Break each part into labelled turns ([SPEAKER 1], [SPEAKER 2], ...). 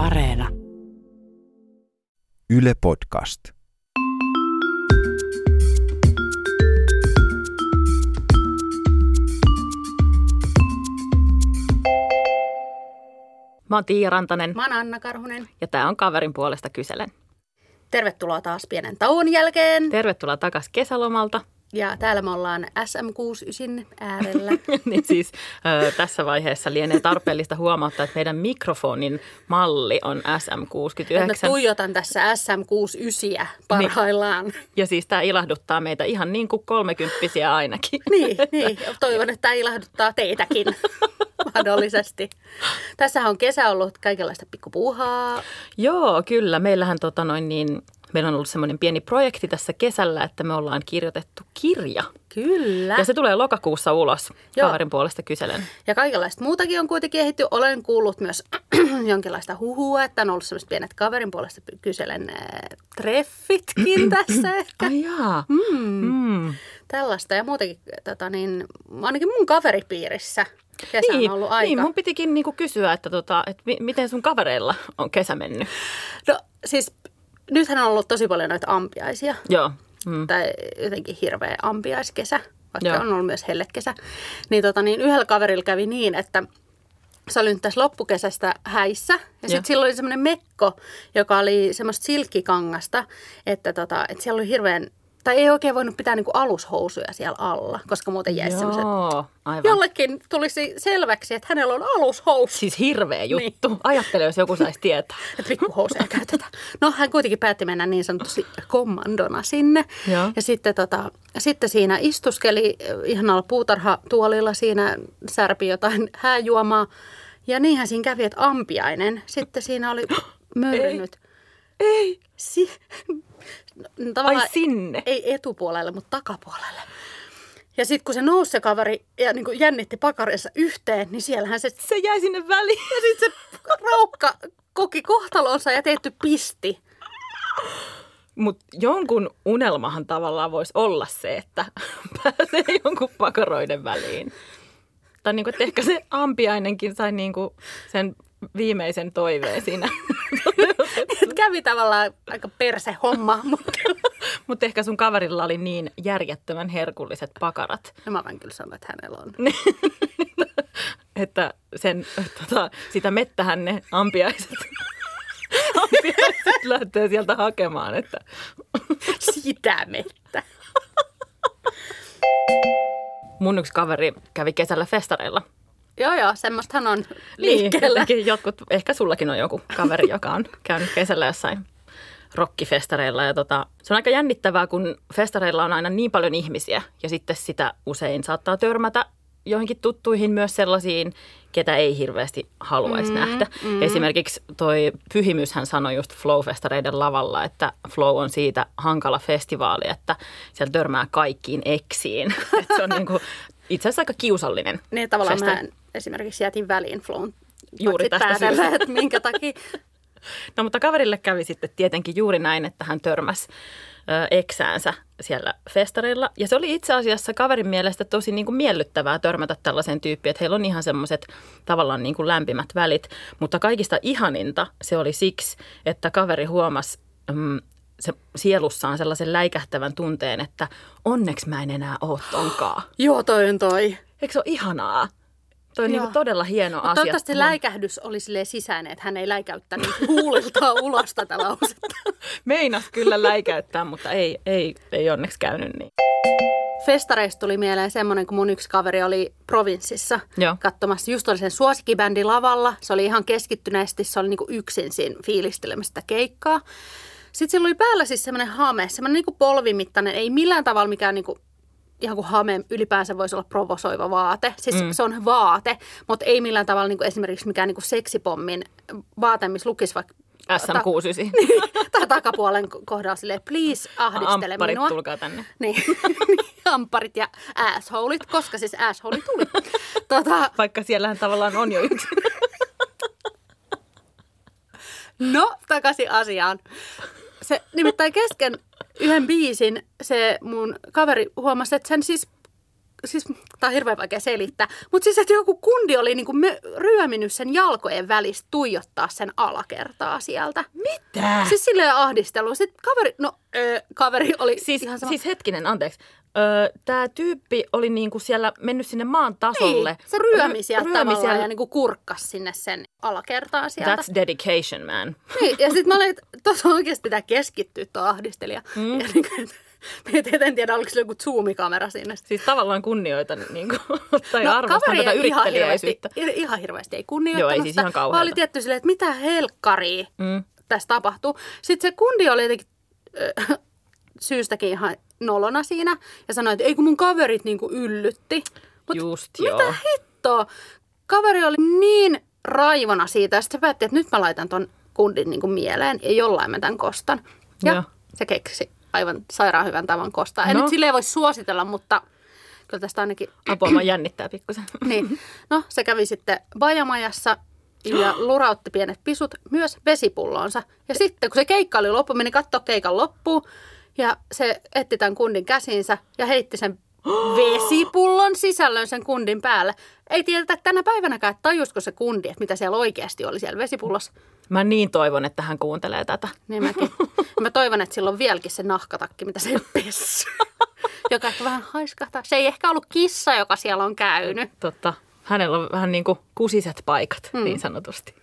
[SPEAKER 1] Areena.
[SPEAKER 2] Yle Podcast.
[SPEAKER 3] Mä oon Tiia Rantanen
[SPEAKER 4] Mä oon Anna Karhunen.
[SPEAKER 3] ja tää on Kaverin puolesta kyselen.
[SPEAKER 4] Tervetuloa taas pienen tauon jälkeen.
[SPEAKER 3] Tervetuloa takas kesälomalta.
[SPEAKER 4] Ja täällä me ollaan SM69 äärellä.
[SPEAKER 3] niin siis ö, tässä vaiheessa lienee tarpeellista huomauttaa, että meidän mikrofonin malli on
[SPEAKER 4] Mä
[SPEAKER 3] SM69.
[SPEAKER 4] tuijotan tässä SM69 parhaillaan.
[SPEAKER 3] Ja siis tämä ilahduttaa meitä ihan niin kuin kolmekymppisiä ainakin.
[SPEAKER 4] Niin, niin. Toivon, että tämä ilahduttaa teitäkin mahdollisesti. Tässä on kesä ollut kaikenlaista pikkupuuhaa.
[SPEAKER 3] Joo, kyllä. Meillähän tota noin niin, meillä on ollut semmoinen pieni projekti tässä kesällä, että me ollaan kirjoitettu kirja.
[SPEAKER 4] Kyllä.
[SPEAKER 3] Ja se tulee lokakuussa ulos.
[SPEAKER 4] Joo.
[SPEAKER 3] Kaverin puolesta kyselen.
[SPEAKER 4] Ja kaikenlaista muutakin on kuitenkin ehditty. Olen kuullut myös jonkinlaista huhua, että on ollut sellaiset pienet kaverin puolesta kyselen äh, treffitkin tässä ehkä.
[SPEAKER 3] Ai jaa.
[SPEAKER 4] Mm.
[SPEAKER 3] Mm.
[SPEAKER 4] Tällaista ja muutenkin, tota, niin, ainakin mun kaveripiirissä kesä
[SPEAKER 3] Niin,
[SPEAKER 4] on ollut aika.
[SPEAKER 3] niin, mun pitikin niinku kysyä, että, tota, että mi- miten sun kavereilla on kesä mennyt.
[SPEAKER 4] No siis nythän on ollut tosi paljon noita ampiaisia.
[SPEAKER 3] Joo. Mm.
[SPEAKER 4] Tai jotenkin hirveä ampiaiskesä, vaikka
[SPEAKER 3] Joo.
[SPEAKER 4] on ollut myös hellekesä. Niin, tota, niin yhdellä kaverilla kävi niin, että se oli nyt tässä loppukesästä häissä. Ja sitten sillä oli semmoinen mekko, joka oli semmoista silkkikangasta, että, tota, että siellä oli hirveän, tai ei oikein voinut pitää niinku alushousuja siellä alla, koska muuten jäisi semmoiset
[SPEAKER 3] Joo, aivan.
[SPEAKER 4] jollekin tulisi selväksi, että hänellä on alushousu.
[SPEAKER 3] Siis hirveä juttu. Niin. Ajattele, jos joku saisi tietää.
[SPEAKER 4] Että pikkuhousuja käytetään. No hän kuitenkin päätti mennä niin sanotusti kommandona sinne.
[SPEAKER 3] Joo.
[SPEAKER 4] Ja sitten, tota, sitten siinä istuskeli eh, ihanalla puutarhatuolilla, siinä särpi jotain hääjuomaa. Ja niinhän siinä kävi, että ampiainen sitten siinä oli möyrynyt.
[SPEAKER 3] Ei.
[SPEAKER 4] Si- no,
[SPEAKER 3] Ai
[SPEAKER 4] tavallaan
[SPEAKER 3] sinne.
[SPEAKER 4] ei etupuolelle, mutta takapuolelle. Ja sitten kun se nousi se kaveri ja niin kuin jännitti pakarinsa yhteen, niin siellähän se
[SPEAKER 3] Se jäi sinne väliin.
[SPEAKER 4] ja sitten se raukka koki kohtalonsa ja teetty pisti.
[SPEAKER 3] Mutta jonkun unelmahan tavallaan voisi olla se, että pääsee jonkun pakaroiden väliin. Tai niinku, että ehkä se ampiainenkin sai niinku sen viimeisen toiveen siinä.
[SPEAKER 4] Et kävi tavallaan aika perse homma, mutta
[SPEAKER 3] Mutta ehkä sun kaverilla oli niin järjettömän herkulliset pakarat,
[SPEAKER 4] no mä voin kyllä sanoa, että hänellä on.
[SPEAKER 3] että sen, tota, sitä mettähän ne ampiaiset, ampiaiset lähtee sieltä hakemaan. Että.
[SPEAKER 4] Sitä mettä.
[SPEAKER 3] Mun yksi kaveri kävi kesällä festareilla.
[SPEAKER 4] Joo, joo, semmoistahan on liikkeellä.
[SPEAKER 3] Niin, jotkut, ehkä sullakin on joku kaveri, joka on käynyt kesällä jossain rokkifestareilla. Ja tota, se on aika jännittävää, kun festareilla on aina niin paljon ihmisiä ja sitten sitä usein saattaa törmätä joihinkin tuttuihin myös sellaisiin, ketä ei hirveästi haluaisi mm, nähdä. Mm. Esimerkiksi toi Pyhimyshän sanoi just Flow-festareiden lavalla, että Flow on siitä hankala festivaali, että siellä törmää kaikkiin eksiin. Et se on niinku, itse asiassa aika kiusallinen.
[SPEAKER 4] Niin tavallaan
[SPEAKER 3] festari.
[SPEAKER 4] mä esimerkiksi jätin väliin flown.
[SPEAKER 3] Juuri tästä
[SPEAKER 4] päätellä, että minkä takia.
[SPEAKER 3] No mutta kaverille kävi sitten tietenkin juuri näin, että hän törmäsi eksäänsä siellä festareilla. Ja se oli itse asiassa kaverin mielestä tosi niin kuin miellyttävää törmätä tällaiseen tyyppiin, että heillä on ihan semmoiset tavallaan niin kuin lämpimät välit. Mutta kaikista ihaninta se oli siksi, että kaveri huomasi mm, se sielussaan sellaisen läikähtävän tunteen, että onneksi mä en enää ole tonkaan.
[SPEAKER 4] Joo, toi on toi.
[SPEAKER 3] Eikö se ole ihanaa? Toi on niin
[SPEAKER 4] Joo.
[SPEAKER 3] kuin todella hieno
[SPEAKER 4] Mut
[SPEAKER 3] asia.
[SPEAKER 4] toivottavasti läikähdys oli silleen sisäinen, että hän ei läikäyttänyt huuliltaan ulos tätä lausetta.
[SPEAKER 3] Meinas kyllä läikäyttää, mutta ei, ei, ei onneksi käynyt niin.
[SPEAKER 4] Festareista tuli mieleen semmoinen, kun mun yksi kaveri oli provinssissa
[SPEAKER 3] Joo.
[SPEAKER 4] katsomassa. Just oli sen suosikkibändi lavalla. Se oli ihan keskittyneesti, se oli niinku yksin siinä fiilistelemässä sitä keikkaa. Sitten sillä oli päällä siis semmoinen hame, semmoinen niinku polvimittainen, ei millään tavalla mikään niinku, ihan kuin hame ylipäänsä voisi olla provosoiva vaate. Siis mm. se on vaate, mutta ei millään tavalla niinku esimerkiksi mikään niinku seksipommin vaate, missä lukisi vaikka
[SPEAKER 3] SM69.
[SPEAKER 4] tai takapuolen kohdalla silleen, please ahdistele
[SPEAKER 3] Ampparit,
[SPEAKER 4] minua.
[SPEAKER 3] tulkaa tänne.
[SPEAKER 4] Niin, ampparit ja assholit, koska siis asshole tuli. Tota,
[SPEAKER 3] Vaikka siellähän tavallaan on jo yksi.
[SPEAKER 4] no, takaisin asiaan. Se nimittäin kesken yhden biisin se mun kaveri huomasi, että sen siis, siis tämä on hirveän vaikea selittää. Mutta siis, että joku kundi oli niinku ryöminyt sen jalkojen välistä tuijottaa sen alakertaa sieltä.
[SPEAKER 3] Mitä?
[SPEAKER 4] Siis silleen ahdistelu. Sitten kaveri, no öö, kaveri oli
[SPEAKER 3] Siis,
[SPEAKER 4] ihan sama.
[SPEAKER 3] siis hetkinen, anteeksi. Öö, Tämä tyyppi oli niinku siellä mennyt sinne maan tasolle.
[SPEAKER 4] Niin, se ryömi sieltä
[SPEAKER 3] Ryömi
[SPEAKER 4] tavallaan
[SPEAKER 3] siellä-
[SPEAKER 4] ja niinku kurkkas sinne sen alakertaan sieltä.
[SPEAKER 3] That's dedication, man.
[SPEAKER 4] Niin, ja sitten mä olin, että tuossa oikeasti pitää keskittyä tuo ahdistelija. Mm. Ja niin kuin, että, en tiedä, oliko sillä joku zoomikamera sinne.
[SPEAKER 3] Siis tavallaan kunnioitan niin kuin, tai
[SPEAKER 4] No,
[SPEAKER 3] arvostan tätä
[SPEAKER 4] ei ihan hirveästi,
[SPEAKER 3] yrittelijäisyyttä.
[SPEAKER 4] ihan hirveästi ei kunnioittanut
[SPEAKER 3] Joo, ei siis ihan kauheata.
[SPEAKER 4] vaan oli tietty silleen, että mitä helkkaria
[SPEAKER 3] Mm.
[SPEAKER 4] tässä tapahtuu. Sitten se kundi oli jotenkin äh, syystäkin ihan nolona siinä ja sanoi, että ei kun mun kaverit niinku yllytti. Mut
[SPEAKER 3] Just
[SPEAKER 4] mitä
[SPEAKER 3] joo.
[SPEAKER 4] hittoa? Kaveri oli niin raivona siitä ja sitten se päätti, että nyt mä laitan ton kundin niinku mieleen ja jollain mä tämän kostan. Ja
[SPEAKER 3] Joo.
[SPEAKER 4] se keksi aivan sairaan hyvän tavan kostaa. En
[SPEAKER 3] No.
[SPEAKER 4] nyt silleen voi suositella, mutta kyllä tästä ainakin
[SPEAKER 3] Apua, mä jännittää pikkusen.
[SPEAKER 4] niin. No, se kävi sitten bajamajassa ja lurautti pienet pisut myös vesipulloonsa. Ja sitten kun se keikka oli loppu, meni katsoa keikan loppuun ja se etti tämän kundin käsinsä ja heitti sen vesipullon sisällön sen kundin päälle. Ei tiedetä tänä päivänäkään, että tajusko se kundi, että mitä siellä oikeasti oli siellä vesipullossa.
[SPEAKER 3] Mä niin toivon, että hän kuuntelee tätä.
[SPEAKER 4] Niin mäkin. Mä toivon, että sillä on vieläkin se nahkatakki, mitä se ei pessy. Joka ehkä vähän haiskahtaa. Se ei ehkä ollut kissa, joka siellä on käynyt.
[SPEAKER 3] Totta. Hänellä on vähän niin kuin kusiset paikat, mm. niin sanotusti.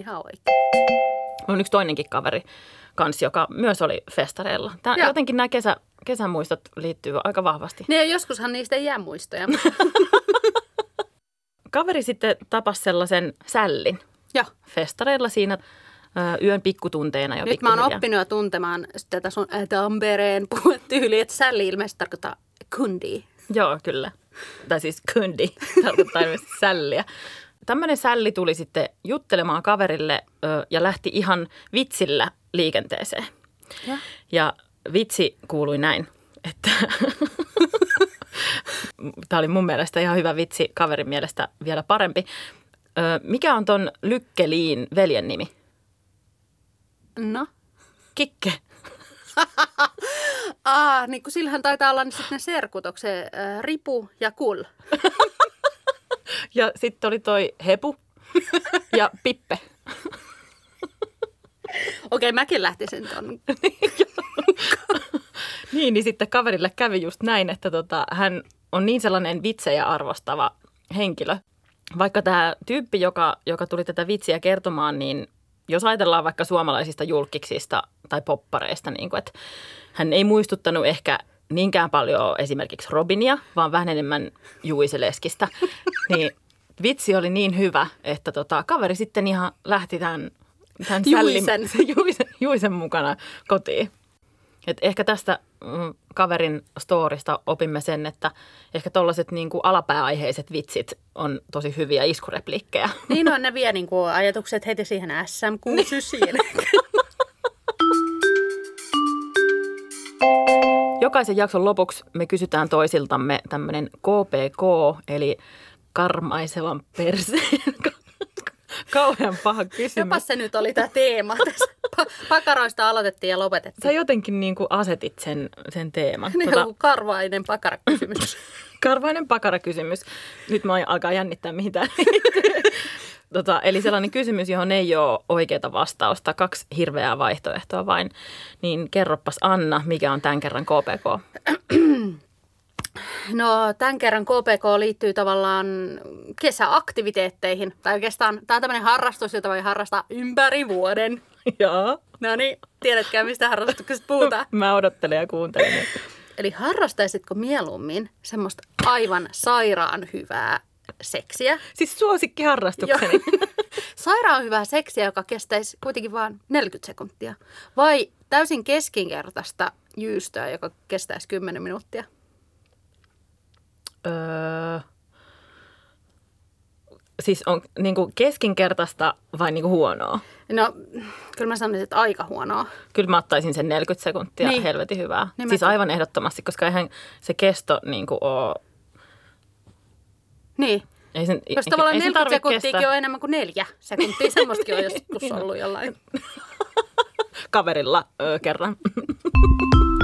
[SPEAKER 4] Ihan oikein.
[SPEAKER 3] On yksi toinenkin kaveri kans, joka myös oli festareilla. Tää,
[SPEAKER 4] Joo.
[SPEAKER 3] jotenkin nämä kesä, kesämuistot liittyy aika vahvasti.
[SPEAKER 4] Niin ja joskushan niistä ei jää muistoja.
[SPEAKER 3] Kaveri sitten tapasi sellaisen sällin
[SPEAKER 4] Joo.
[SPEAKER 3] festareilla siinä yön pikkutunteina jo
[SPEAKER 4] Nyt mä oon oppinut jo tuntemaan tätä sun äh, Tampereen puhetyyliä, että sälli ilmeisesti tarkoittaa kundi.
[SPEAKER 3] Joo, kyllä. Tai siis kundi tarkoittaa ilmeisesti sälliä. Tämmöinen sälli tuli sitten juttelemaan kaverille ö, ja lähti ihan vitsillä liikenteeseen.
[SPEAKER 4] Ja.
[SPEAKER 3] Ja vitsi kuului näin, että tämä oli mun mielestä ihan hyvä vitsi, kaverin mielestä vielä parempi. Mikä on ton Lykkeliin veljen nimi?
[SPEAKER 4] No.
[SPEAKER 3] Kikke.
[SPEAKER 4] Aa, niin kun sillähän taitaa olla niin sitten ne serkut, onko se äh, ripu ja kul.
[SPEAKER 3] Ja sitten oli toi Hepu ja Pippe.
[SPEAKER 4] Okei, mäkin lähtisin ton.
[SPEAKER 3] Niin, niin sitten kaverille kävi just näin, että tota, hän on niin sellainen vitsejä arvostava henkilö. Vaikka tämä tyyppi, joka, joka tuli tätä vitsiä kertomaan, niin jos ajatellaan vaikka suomalaisista julkiksista tai poppareista, niin kuin, että hän ei muistuttanut ehkä niinkään paljon esimerkiksi Robinia, vaan vähän enemmän Juise Leskistä, niin vitsi oli niin hyvä, että tota, kaveri sitten ihan lähti tämän, tämän
[SPEAKER 4] Juisen.
[SPEAKER 3] Juisen, Juisen mukana kotiin. Et ehkä tästä mm, kaverin storista opimme sen, että ehkä tuollaiset niinku alapääaiheiset vitsit on tosi hyviä iskurepliikkejä.
[SPEAKER 4] Niin on, ne vie niin kuin ajatukset heti siihen SM6
[SPEAKER 3] Jokaisen jakson lopuksi me kysytään toisiltamme tämmöinen KPK, eli karmaisevan perseen. Kauhean paha kysymys.
[SPEAKER 4] Jopa se nyt oli tämä teema tässä. Pa- pakaroista aloitettiin ja lopetettiin.
[SPEAKER 3] Sä jotenkin niin kuin asetit sen, sen teeman.
[SPEAKER 4] Niin
[SPEAKER 3] Tota,
[SPEAKER 4] joku karvainen pakarakysymys.
[SPEAKER 3] karvainen pakarakysymys. Nyt mä alkaa jännittää, mihin tämä liittyy. tota, eli sellainen kysymys, johon ei ole oikeaa vastausta, kaksi hirveää vaihtoehtoa vain. Niin kerroppas Anna, mikä on tämän kerran KPK?
[SPEAKER 4] No tämän kerran KPK liittyy tavallaan kesäaktiviteetteihin. Tai oikeastaan tämä on tämmöinen harrastus, jota voi harrastaa ympäri vuoden.
[SPEAKER 3] Joo.
[SPEAKER 4] No niin, tiedätkö mistä harrastuksesta puhutaan?
[SPEAKER 3] Mä odottelen ja kuuntelen.
[SPEAKER 4] Eli harrastaisitko mieluummin semmoista aivan sairaan hyvää seksiä?
[SPEAKER 3] Siis suosikkiharrastukseni.
[SPEAKER 4] Sairaan hyvää seksiä, joka kestäisi kuitenkin vain 40 sekuntia. Vai täysin keskinkertaista jyystöä, joka kestäisi 10 minuuttia?
[SPEAKER 3] Öö, siis on niin kuin keskinkertaista vai niin kuin huonoa?
[SPEAKER 4] No, kyllä mä sanoisin, että aika huonoa.
[SPEAKER 3] Kyllä mä ottaisin sen 40 sekuntia, Niin. helvetin hyvää.
[SPEAKER 4] Niin
[SPEAKER 3] siis
[SPEAKER 4] mäkin.
[SPEAKER 3] aivan ehdottomasti, koska eihän se kesto niin kuin ole...
[SPEAKER 4] Niin.
[SPEAKER 3] Ei sen,
[SPEAKER 4] Jos tavallaan
[SPEAKER 3] ei sen
[SPEAKER 4] 40
[SPEAKER 3] tarvitse
[SPEAKER 4] sekuntiakin
[SPEAKER 3] kestää
[SPEAKER 4] on enemmän kuin neljä sekuntia. Semmoistakin on joskus ollut jollain.
[SPEAKER 3] kaverilla öö, kerran.